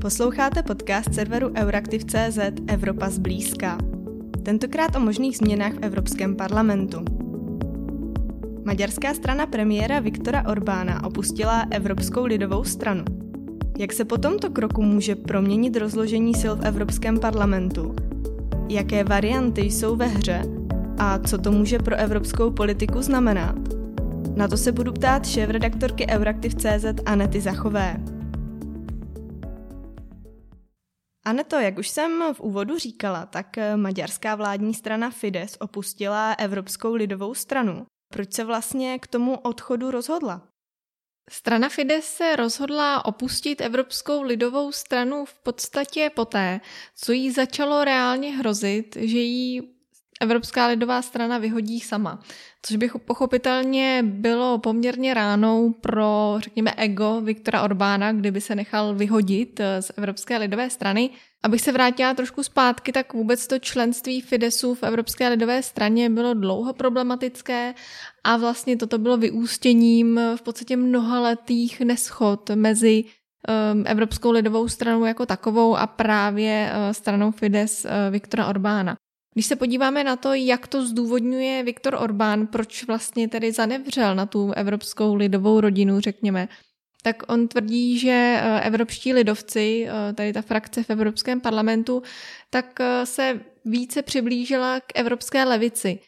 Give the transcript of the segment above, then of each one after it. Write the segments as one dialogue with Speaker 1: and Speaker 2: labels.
Speaker 1: Posloucháte podcast serveru Euraktiv.cz Evropa zblízka. Tentokrát o možných změnách v Evropském parlamentu. Maďarská strana premiéra Viktora Orbána opustila Evropskou lidovou stranu. Jak se po tomto kroku může proměnit rozložení sil v Evropském parlamentu? Jaké varianty jsou ve hře? A co to může pro evropskou politiku znamenat? Na to se budu ptát šéf-redaktorky Euraktiv.cz Anety Zachové. Aneto, jak už jsem v úvodu říkala, tak maďarská vládní strana Fides opustila Evropskou lidovou stranu. Proč se vlastně k tomu odchodu rozhodla?
Speaker 2: Strana Fides se rozhodla opustit Evropskou lidovou stranu v podstatě poté, co jí začalo reálně hrozit, že jí Evropská lidová strana vyhodí sama. Což by pochopitelně bylo poměrně ránou pro, řekněme, ego Viktora Orbána, kdyby se nechal vyhodit eh, z Evropské lidové strany. Abych se vrátila trošku zpátky, tak vůbec to členství Fidesu v Evropské lidové straně bylo dlouho problematické a vlastně toto bylo vyústěním v podstatě mnohaletých neschod mezi um, Evropskou lidovou stranou jako takovou a právě uh, stranou Fides uh, Viktora Orbána. Když se podíváme na to, jak to zdůvodňuje Viktor Orbán, proč vlastně tedy zanevřel na tu evropskou lidovou rodinu, řekněme, tak on tvrdí, že eh, evropští lidovci, eh, tady ta frakce v Evropském parlamentu, tak eh, se více přiblížila k evropské levici.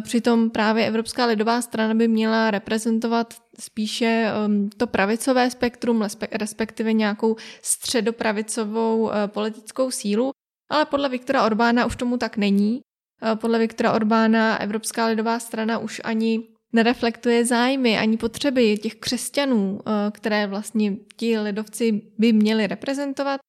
Speaker 2: Přitom právě Evropská lidová strana by měla reprezentovat spíše ehm, to pravicové spektrum, respektive nějakou středopravicovou politickou sílu, ale podle Viktora Orbána už tomu tak není. Podle Viktora Orbána Evropská lidová strana už ani nereflektuje zájmy ani potřeby těch křesťanů, eh, které vlastně ti lidovci by měli reprezentovat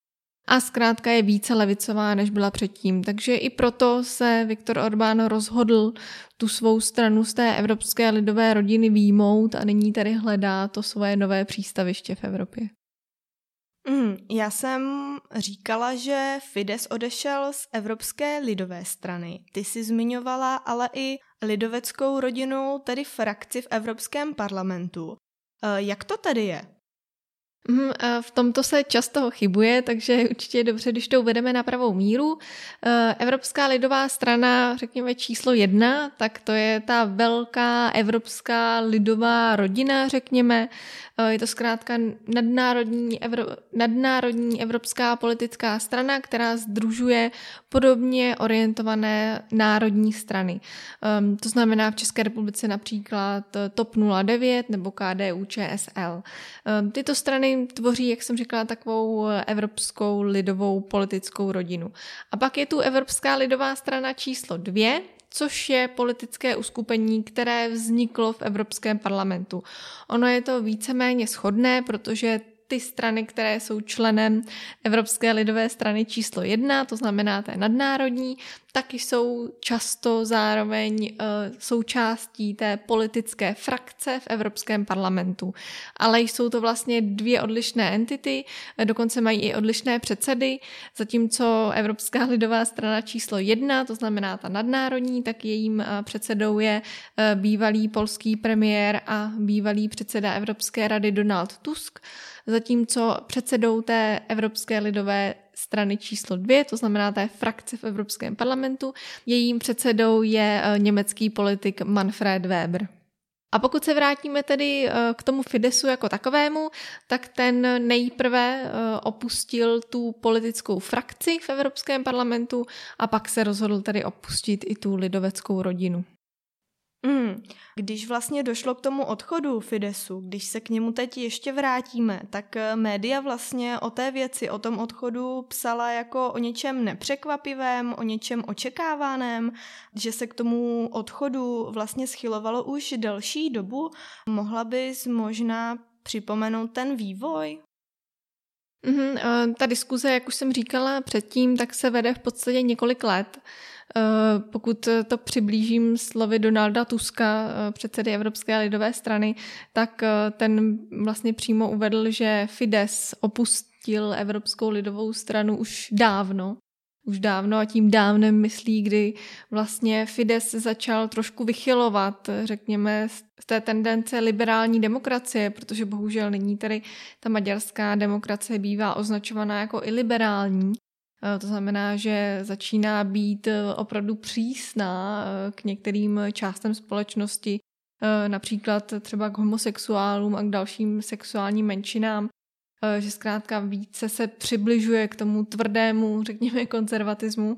Speaker 2: a zkrátka je více levicová, než byla předtím. Takže i proto se Viktor Orbán rozhodl tu svou stranu z té evropské lidové rodiny výjmout a nyní tady hledá to svoje nové přístaviště v Evropě.
Speaker 1: Mm, já jsem říkala, že Fides odešel z Evropské lidové strany. Ty jsi zmiňovala ale i lidoveckou rodinu, tedy frakci v Evropském parlamentu. E, jak to tedy je?
Speaker 2: Mm, v tomto se často chybuje, takže určitě je dobře, když to uvedeme na pravou míru. E, Evropská lidová strana, řekněme číslo jedna, tak to je ta velká evropská lidová rodina, řekněme, Eh, je to zkrátka nadnárodní, evro, nadnárodní evropská politická strana, která združuje podobně orientované národní strany. Um, to znamená v České republice například TOP 09 nebo KDU ČSL. Tyto strany tvoří, jak jsem říkala, takovou eh, evropskou lidovou politickou rodinu. A pak je tu Evropská lidová strana číslo dvě, což je politické uskupení, které vzniklo v Evropském parlamentu. Ono je to víceméně shodné, protože ty strany, které jsou členem Evropské lidové strany číslo jedna, to znamená té nadnárodní, taky jsou často zároveň uh, součástí té politické frakce v Evropském parlamentu. Ale jsou to vlastně dvě odlišné entity, dokonce mají i odlišné předsedy, zatímco Evropská lidová strana číslo jedna, to znamená ta nadnárodní, tak jejím uh, předsedou je bývalý polský premiér a bývalý předseda Evropské rady Donald Tusk zatímco předsedou té Evropské lidové strany číslo dvě, to znamená té frakce v Evropském parlamentu, jejím předsedou je eh, německý politik Manfred Weber. A pokud se vrátíme tedy eh, k tomu Fidesu jako takovému, tak ten nejprve eh, opustil tu politickou frakci v Evropském parlamentu a pak se rozhodl tedy opustit i tu lidoveckou rodinu.
Speaker 1: Mm. Když vlastně došlo k tomu odchodu Fidesu, když se k němu teď ještě vrátíme, tak eh, média vlastně o té věci, o tom odchodu psala jako o něčem nepřekvapivém, o něčem očekávaném, že se k tomu odchodu vlastně schylovalo už delší dobu. Mohla bys možná připomenout ten vývoj?
Speaker 2: Mm-hmm, ta diskuze, jak už jsem říkala předtím, tak se vede v podstatě několik let. Eh, pokud to přiblížím slovy Donalda Tuska, eh, předsedy Evropské lidové strany, tak eh, ten vlastně přímo uvedl, že Fides opustil Evropskou lidovou stranu už dávno už dávno a tím dávnem myslí, kdy vlastně Fides začal trošku vychylovat, řekněme, z té tendence liberální demokracie, protože bohužel nyní tady ta maďarská demokracie bývá označovaná jako i liberální. Eh, to znamená, že začíná být eh, opravdu přísná eh, k některým částem společnosti, například třeba k homosexuálům a k dalším sexuálním menšinám, že zkrátka více se přibližuje k tomu tvrdému, řekněme, konzervatismu.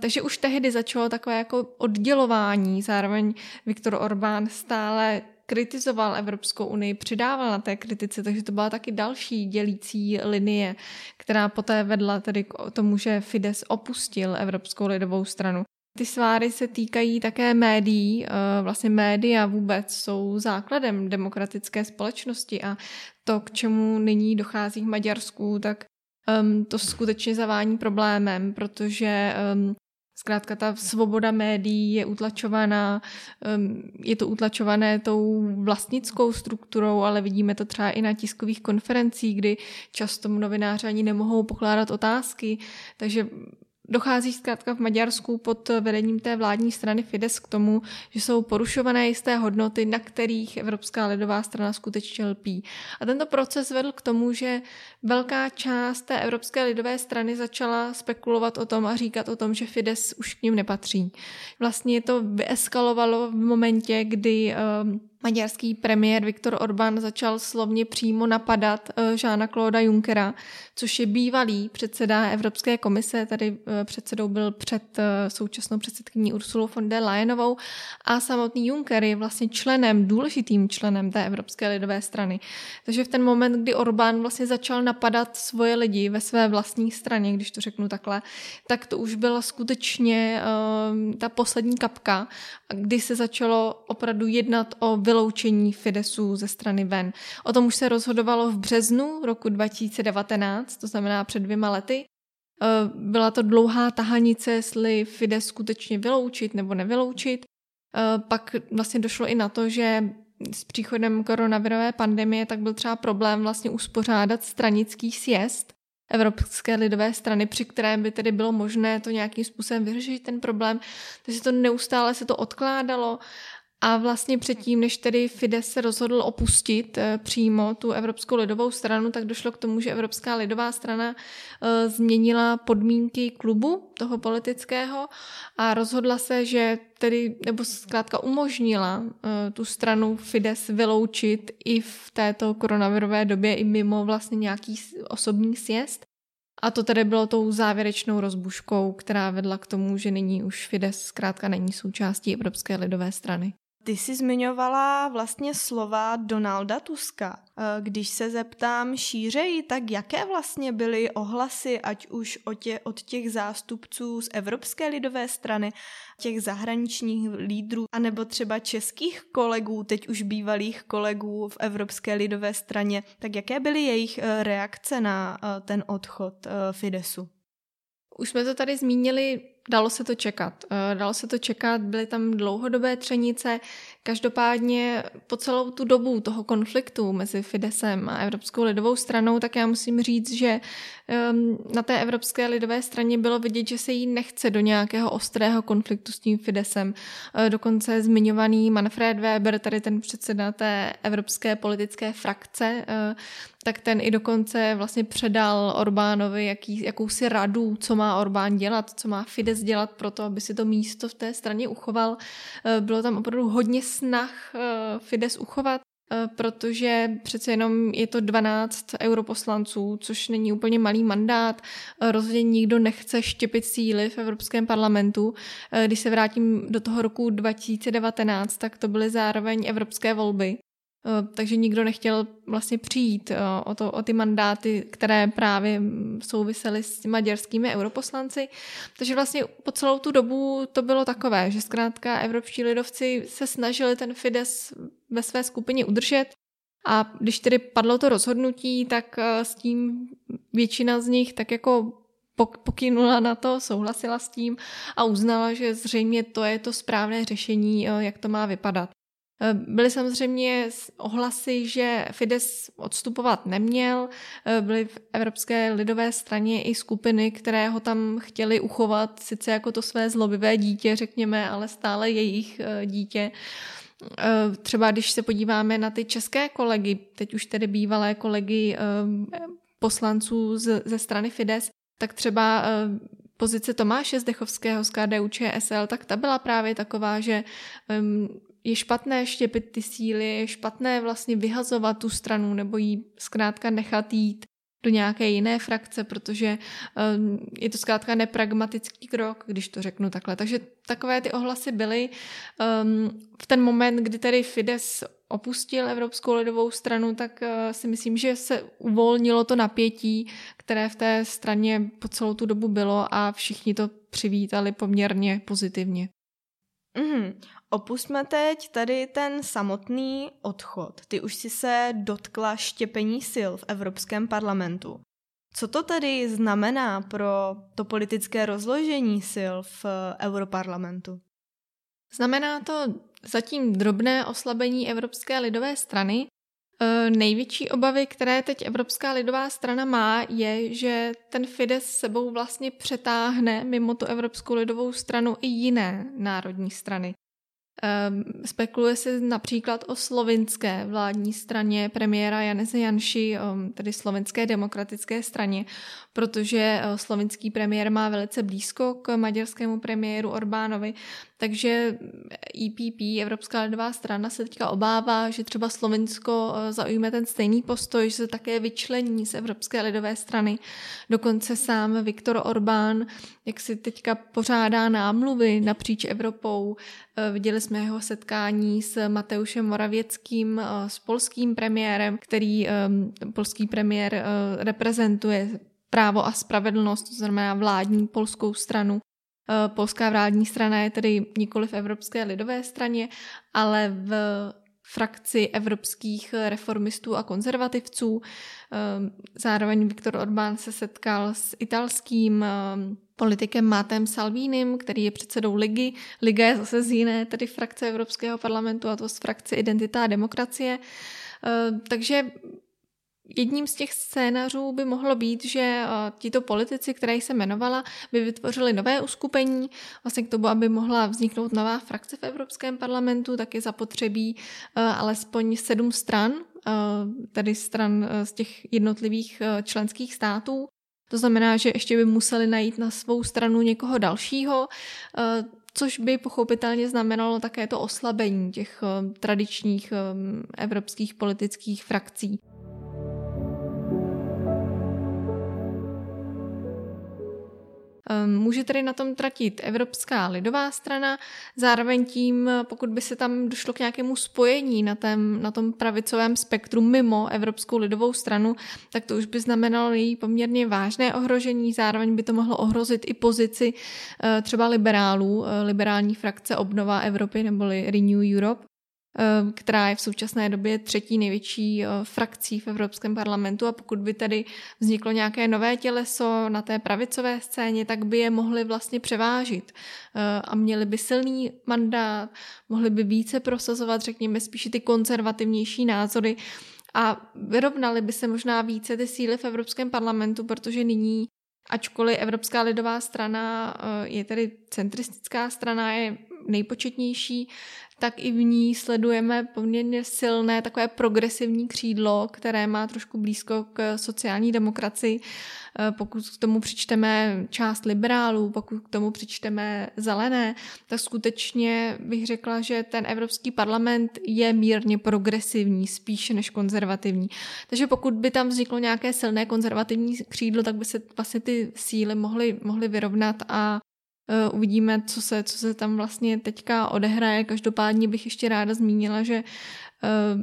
Speaker 2: Takže už tehdy začalo takové jako oddělování. Zároveň Viktor Orbán stále kritizoval Evropskou unii, přidával na té kritice, takže to byla taky další dělící linie, která poté vedla tedy k tomu, že Fides opustil Evropskou lidovou stranu. Ty sváry se týkají také médií. Eh, vlastně média vůbec jsou základem demokratické společnosti a to, k čemu nyní dochází v Maďarsku, tak um, to skutečně zavání problémem, protože um, Zkrátka ta svoboda médií je utlačovaná, je to utlačované tou vlastnickou strukturou, ale vidíme to třeba i na tiskových konferencích, kdy často novináři ani nemohou pokládat otázky, takže Dochází zkrátka v Maďarsku pod vedením té vládní strany Fides k tomu, že jsou porušované jisté hodnoty, na kterých Evropská lidová strana skutečně lpí. A tento proces vedl k tomu, že velká část té Evropské lidové strany začala spekulovat o tom a říkat o tom, že Fides už k ním nepatří. Vlastně to vyeskalovalo v momentě, kdy um, maďarský premiér Viktor Orbán začal slovně přímo napadat eh, Žána Clauda Junckera, což je bývalý předseda Evropské komise, tady eh, předsedou byl před eh, současnou předsedkyní Ursulou von der Leyenovou a samotný Juncker je vlastně členem, důležitým členem té Evropské lidové strany. Takže v ten moment, kdy Orbán vlastně začal napadat svoje lidi ve své vlastní straně, když to řeknu takhle, tak to už byla skutečně ta poslední kapka, kdy se začalo opravdu jednat o vyloučení Fidesu ze strany ven. O tom už se rozhodovalo v březnu roku 2019, to znamená před dvěma lety. Eh, byla to dlouhá tahanice, jestli Fides skutečně vyloučit nebo nevyloučit. Eh, pak vlastně došlo i na to, že s příchodem koronavirové pandemie tak byl třeba problém vlastně uspořádat stranický sjezd Evropské lidové strany, při kterém by tedy bylo možné to nějakým způsobem vyřešit ten problém. Takže to neustále se to odkládalo a vlastně předtím, než tedy Fides se rozhodl opustit eh, přímo tu Evropskou lidovou stranu, tak došlo k tomu, že Evropská lidová strana eh, změnila podmínky klubu toho politického a rozhodla se, že tedy, nebo zkrátka umožnila eh, tu stranu Fides vyloučit i v této koronavirové době, i mimo vlastně nějaký osobní sjezd. A to tedy bylo tou závěrečnou rozbuškou, která vedla k tomu, že nyní už Fides zkrátka není součástí Evropské lidové strany.
Speaker 1: Ty jsi zmiňovala vlastně slova Donalda Tuska. Eh, když se zeptám šířeji, tak jaké vlastně byly ohlasy, ať už od, tě, od těch zástupců z Evropské lidové strany, těch zahraničních lídrů, anebo třeba českých kolegů, teď už bývalých kolegů v Evropské lidové straně, tak jaké byly jejich eh, reakce na eh, ten odchod Fidesu?
Speaker 2: Už jsme to tady zmínili Dalo se to čekat. Eh, dalo se to čekat, byly tam dlouhodobé třenice. Každopádně po celou tu dobu toho konfliktu mezi Fidesem a Evropskou lidovou stranou, tak já musím říct, že ehm, na té Evropské lidové straně bylo vidět, že se jí nechce do nějakého ostrého konfliktu s tím Fidesem. Eh, dokonce zmiňovaný Manfred Weber, tady ten předseda té evropské politické frakce, eh, tak ten i dokonce vlastně předal Orbánovi jaký, jakousi radu, co má Orbán dělat, co má Fides dělat pro to, aby si to místo v té straně uchoval. Eh, bylo tam opravdu hodně snah eh, Fides uchovat, eh, protože přece jenom je to 12 europoslanců, což není úplně malý mandát. Rozhodně nikdo nechce štěpit síly v Evropském parlamentu. Když se vrátím do toho roku 2019, tak to byly zároveň evropské volby. Eh, takže nikdo nechtěl vlastně přijít eh, o, to, o ty mandáty, které právě souvisely s maďarskými europoslanci. Takže vlastně po celou tu dobu to bylo takové, že zkrátka evropští lidovci se snažili ten Fides ve své skupině udržet a když tedy padlo to rozhodnutí, tak eh, s tím většina z nich tak jako pokynula na to, souhlasila s tím a uznala, že zřejmě to je to správné řešení, jak to má vypadat. Eh, byly samozřejmě ohlasy, že Fides odstupovat neměl. Eh, byly v Evropské lidové straně i skupiny, které ho tam chtěli uchovat, sice jako to své zlobivé dítě, řekněme, ale stále jejich eh, dítě. Třeba když se podíváme na ty české kolegy, teď už tedy bývalé kolegy poslanců ze strany Fides, tak třeba pozice Tomáše Zdechovského z KDU ČSL, tak ta byla právě taková, že je špatné štěpit ty síly, je špatné vlastně vyhazovat tu stranu nebo jí zkrátka nechat jít do nějaké jiné frakce, protože um, je to zkrátka nepragmatický krok, když to řeknu takhle. Takže takové ty ohlasy byly. Um, v ten moment, kdy tedy Fides opustil Evropskou lidovou stranu, tak uh, si myslím, že se uvolnilo to napětí, které v té straně po celou tu dobu bylo a všichni to přivítali poměrně pozitivně.
Speaker 1: Mm, opustme teď tady ten samotný odchod. Ty už si se dotkla štěpení sil v Evropském parlamentu. Co to tedy znamená pro to politické rozložení sil v Europarlamentu?
Speaker 2: Znamená to zatím drobné oslabení Evropské lidové strany. E, největší obavy, které teď Evropská lidová strana má, je, že ten Fides sebou vlastně přetáhne mimo tu Evropskou lidovou stranu i jiné národní strany. Um, spekuluje se například o slovinské vládní straně premiéra Janeze Janši, um, tedy slovenské demokratické straně, protože uh, slovinský premiér má velice blízko k maďarskému premiéru Orbánovi, takže EPP, Evropská lidová strana, se teďka obává, že třeba Slovinsko uh, zaujme ten stejný postoj, že se také vyčlení z Evropské lidové strany. Dokonce sám Viktor Orbán, jak si teďka pořádá námluvy napříč Evropou, uh, viděli jsme jeho setkání s Mateušem Moravěckým, s polským premiérem, který polský premiér reprezentuje právo a spravedlnost, to znamená vládní polskou stranu. Uh, polská vládní strana je tedy nikoli v Evropské lidové straně, ale v frakci evropských reformistů a konzervativců. Zároveň Viktor Orbán se setkal s italským politikem Mátem Salvínem, který je předsedou Ligy. Liga je zase z jiné, tedy frakce Evropského parlamentu, a to z frakce Identita a demokracie. Eh, takže Jedním z těch scénářů by mohlo být, že eh, tito politici, které jsem jmenovala, by vytvořili nové uskupení, vlastně k tomu, aby mohla vzniknout nová frakce v Evropském parlamentu, tak je zapotřebí eh, alespoň sedm stran, tedy stran z těch jednotlivých členských států. To znamená, že ještě by museli najít na svou stranu někoho dalšího, eh, což by pochopitelně znamenalo také to oslabení těch eh, tradičních eh, evropských politických frakcí. Může tedy na tom tratit Evropská lidová strana, zároveň tím, pokud by se tam došlo k nějakému spojení na, tém, na tom pravicovém spektru mimo Evropskou lidovou stranu, tak to už by znamenalo její poměrně vážné ohrožení, zároveň by to mohlo ohrozit i pozici eh, třeba liberálů, eh, liberální frakce Obnova Evropy neboli Renew Europe. Eh, která je v současné době třetí největší eh, frakcí v Evropském parlamentu. A pokud by tedy vzniklo nějaké nové těleso na té pravicové scéně, tak by je mohli vlastně převážit. Eh, a měli by silný mandát, mohli by více prosazovat, řekněme, spíše ty konzervativnější názory a vyrovnali by se možná více ty síly v Evropském parlamentu, protože nyní Ačkoliv Evropská lidová strana je tedy centristická strana, je nejpočetnější, tak i v ní sledujeme poměrně silné takové progresivní křídlo, které má trošku blízko k sociální demokracii. Eh, pokud k tomu přičteme část liberálů, pokud k tomu přičteme zelené, tak skutečně bych řekla, že ten Evropský parlament je mírně progresivní, spíše než konzervativní. Takže pokud by tam vzniklo nějaké silné konzervativní křídlo, tak by se vlastně ty síly mohly, mohly vyrovnat a uvidíme, co se, co se tam vlastně teďka odehraje. Každopádně bych ještě ráda zmínila, že uh,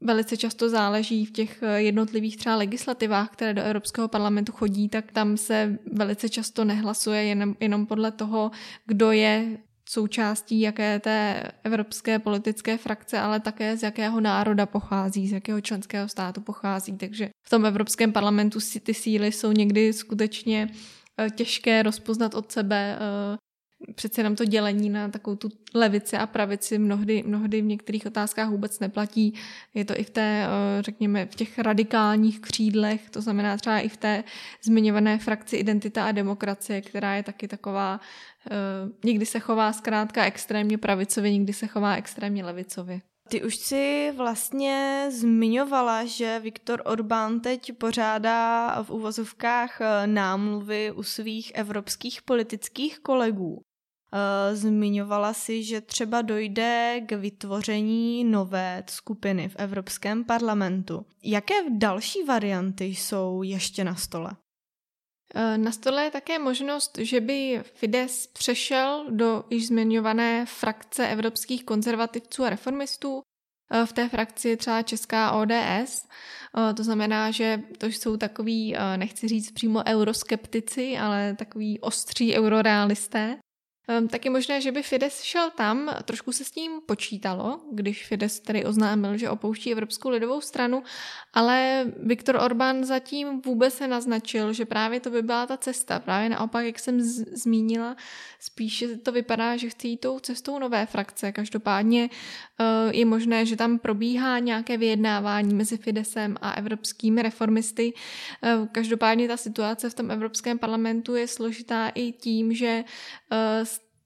Speaker 2: velice často záleží v těch eh, jednotlivých třeba legislativách, které do Evropského parlamentu chodí, tak tam se velice často nehlasuje jenom, jenom podle toho, kdo je součástí jaké té evropské politické frakce, ale také z jakého národa pochází, z jakého členského státu pochází. Takže v tom Evropském parlamentu ty síly jsou někdy skutečně Eh, těžké rozpoznat od sebe, eh, přece jenom to dělení na takovou tu levici a pravici mnohdy, mnohdy v některých otázkách vůbec neplatí. Je to i v té, eh, řekněme, v těch radikálních křídlech, to znamená třeba i v té zmiňované frakci Identita a demokracie, která je taky taková, eh, někdy se chová zkrátka extrémně pravicově, někdy se chová extrémně levicově.
Speaker 1: Ty už si vlastně zmiňovala, že Viktor Orbán teď pořádá v uvozovkách eh, námluvy u svých evropských politických kolegů. Eh, zmiňovala si, že třeba dojde k vytvoření nové skupiny v Evropském parlamentu. Jaké další varianty jsou ještě na stole?
Speaker 2: Eh, na stole je také možnost, že by Fides přešel do již zmiňované frakce evropských konzervativců a reformistů. Eh, v té frakci je třeba česká ODS, to znamená, že to jsou takový, nechci říct přímo euroskeptici, ale takový ostří eurorealisté, tak je možné, že by Fides šel tam, trošku se s tím počítalo, když Fides tedy oznámil, že opouští Evropskou lidovou stranu, ale Viktor Orbán zatím vůbec se naznačil, že právě to by byla ta cesta. Právě naopak, jak jsem z- zmínila, spíše to vypadá, že chce jít tou cestou nové frakce. Každopádně uh, je možné, že tam probíhá nějaké vyjednávání mezi Fidesem a evropskými reformisty. Uh, každopádně ta situace v tom Evropském parlamentu je složitá i tím, že uh,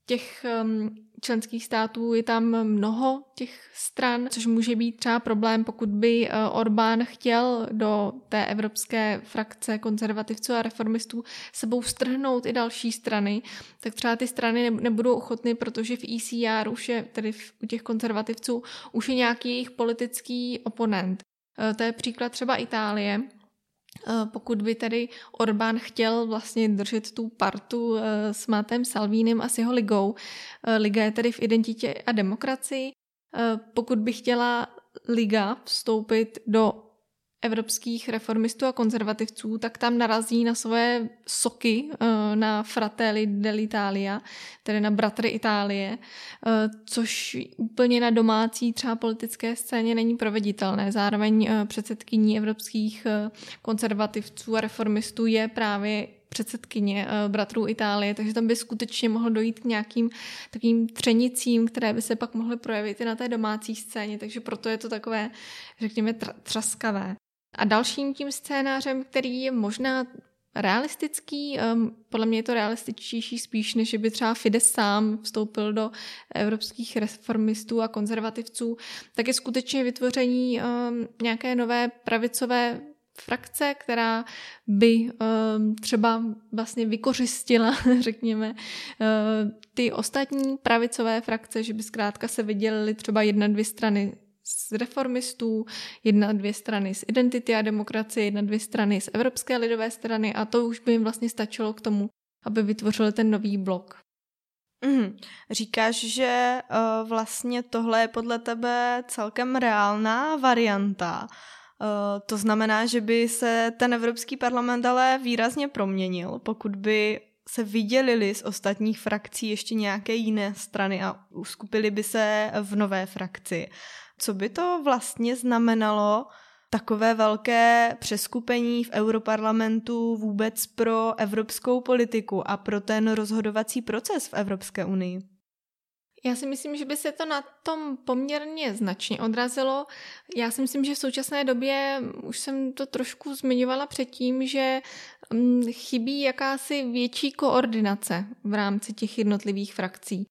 Speaker 2: těch um, členských států je tam mnoho těch stran, což může být třeba problém, pokud by uh, Orbán chtěl do té evropské frakce konzervativců a reformistů sebou strhnout i další strany, tak třeba ty strany nebudou ochotny, protože v ECR už je, tedy u těch konzervativců, už je nějaký jejich politický oponent. Uh, to je příklad třeba Itálie, Eh, pokud by tedy Orbán chtěl vlastně držet tu partu eh, s Mátem Salvínem a s jeho ligou, eh, liga je tedy v identitě a demokracii, pokud by chtěla liga vstoupit do evropských reformistů a konzervativců, tak tam narazí na svoje soky, eh, na Fratelli dell'Italia, tedy na bratry Itálie, eh, což úplně na domácí třeba politické scéně není proveditelné. Zároveň eh, předsedkyní evropských konzervativců a reformistů je právě předsedkyně bratrů Itálie, takže tam by skutečně mohlo dojít k nějakým takovým třenicím, které by se pak mohly projevit i na té domácí scéně, takže proto je to takové, řekněme, traskavé. A dalším tím scénářem, který je možná realistický, um, podle mě je to realističtější spíš, než by třeba Fides sám vstoupil do evropských reformistů a konzervativců, tak je skutečně vytvoření um, nějaké nové pravicové frakce, která by um, třeba vlastně vykořistila, řekněme, ty ostatní pravicové frakce, že by zkrátka se vydělily třeba jedna, dvě strany z reformistů, jedna, dvě strany z identity a demokracie, jedna, dvě strany z Evropské lidové strany a to už by jim vlastně stačilo k tomu, aby vytvořili ten nový blok.
Speaker 1: Mm, říkáš, že uh, vlastně tohle je podle tebe celkem reálná varianta. Uh, to znamená, že by se ten Evropský parlament ale výrazně proměnil, pokud by se vydělili z ostatních frakcí ještě nějaké jiné strany a uskupili by se v nové frakci. Co by to vlastně znamenalo takové velké přeskupení v Europarlamentu vůbec pro evropskou politiku a pro ten rozhodovací proces v Evropské unii?
Speaker 2: Já si myslím, že by se to na tom poměrně značně odrazilo. Já si myslím, že v současné době, už jsem to trošku zmiňovala předtím, že mm, chybí jakási větší koordinace v rámci těch jednotlivých frakcí.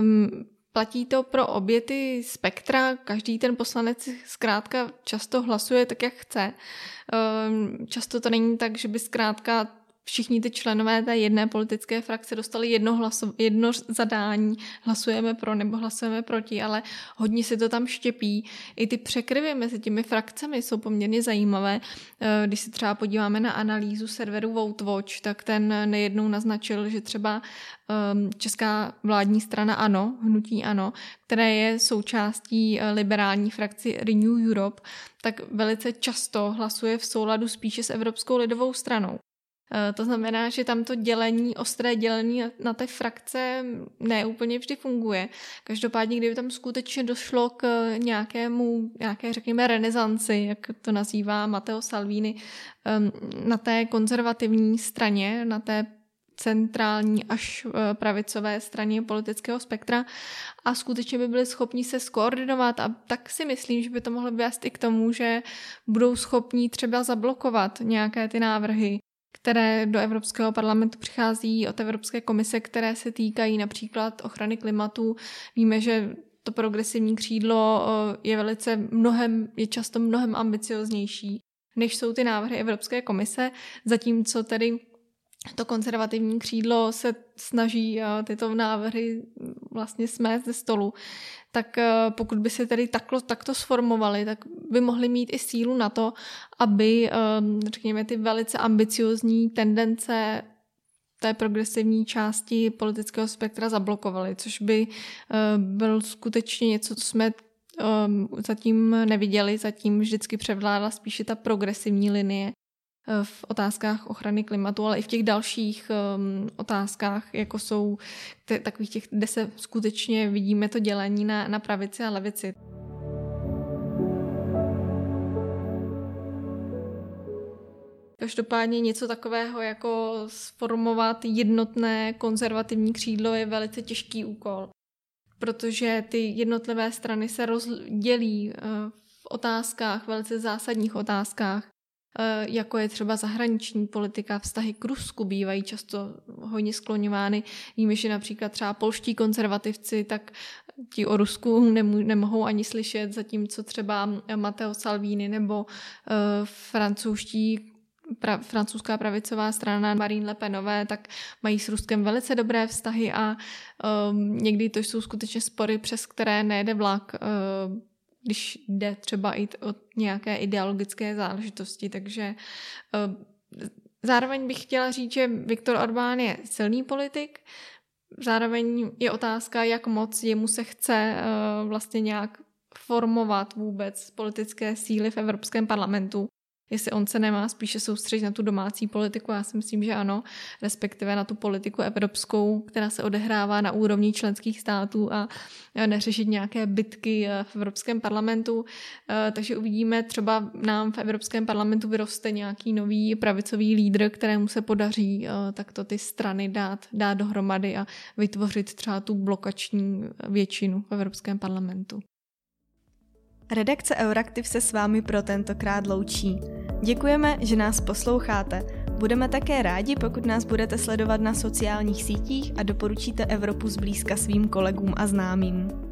Speaker 2: Um, Platí to pro obě ty spektra, každý ten poslanec zkrátka často hlasuje tak, jak chce. Ehm, často to není tak, že by zkrátka všichni ty členové té jedné politické frakce dostali jedno, hlaso, jedno zadání, hlasujeme pro nebo hlasujeme proti, ale hodně se to tam štěpí. I ty překryvy mezi těmi frakcemi jsou poměrně zajímavé. Eh, když se třeba podíváme na analýzu serveru VoteWatch, tak ten nejednou naznačil, že třeba ehm, česká vládní strana ANO, hnutí ANO, které je součástí eh, liberální frakci Renew Europe, tak velice často hlasuje v souladu spíše s Evropskou lidovou stranou. Eh, to znamená, že tam to dělení, ostré dělení na té frakce neúplně vždy funguje. Každopádně, kdyby tam skutečně došlo k nějakému, nějaké, řekněme, renesanci, jak to nazývá Matteo Salvini, ehm, na té konzervativní straně, na té centrální až eh, pravicové straně politického spektra a skutečně by byli schopni se skoordinovat a tak si myslím, že by to mohlo vést i k tomu, že budou schopni třeba zablokovat nějaké ty návrhy, které do Evropského parlamentu přichází od Evropské komise, které se týkají například ochrany klimatu. Víme, že to progresivní křídlo eh, je velice mnohem, je často mnohem ambicioznější, než jsou ty návrhy Evropské komise, zatímco tedy to konzervativní křídlo se snaží eh, tyto návrhy vlastně smést ze stolu, tak eh, pokud by se tedy takto, takto sformovali, tak by mohli mít i sílu na to, aby, řekněme, ty velice ambiciozní tendence té progresivní části politického spektra zablokovali, což by byl skutečně něco, co jsme zatím neviděli, zatím vždycky převládla spíše ta progresivní linie v otázkách ochrany klimatu, ale i v těch dalších um, otázkách, jako jsou t- takových těch, kde se skutečně vidíme to dělení na, na pravici a levici. Každopádně něco takového jako sformovat jednotné konzervativní křídlo je velice těžký úkol, protože ty jednotlivé strany se rozdělí eh, v otázkách, velice zásadních otázkách, eh, jako je třeba zahraniční politika, vztahy k Rusku bývají často hodně skloňovány. Víme, že například třeba polští konzervativci, tak ti o Rusku nemohou ani slyšet, zatímco třeba Matteo Salvini nebo uh, francouzští pra, francouzská pravicová strana Marine Le Penové, tak mají s Ruskem velice dobré vztahy a um, někdy to jsou skutečně spory, přes které nejde vlak, uh, když jde třeba i o nějaké ideologické záležitosti. Takže uh, zároveň bych chtěla říct, že Viktor Orbán je silný politik, zároveň je otázka, jak moc jemu se chce uh, vlastně nějak formovat vůbec politické síly v Evropském parlamentu jestli on se nemá spíše soustředit na tu domácí politiku. Já si myslím, že ano, respektive na tu politiku evropskou, která se odehrává na úrovni členských států a neřešit nějaké bitky eh, v Evropském parlamentu. Eh, takže uvidíme, třeba nám v Evropském parlamentu vyroste nějaký nový pravicový lídr, kterému se podaří takto ty strany dát, dát dohromady a vytvořit třeba tu blokační většinu v Evropském parlamentu.
Speaker 1: Redakce Euraktiv se s vámi pro tentokrát loučí. Děkujeme, že nás posloucháte. Budeme také rádi, pokud nás budete sledovat na sociálních sítích a doporučíte Evropu zblízka svým kolegům a známým.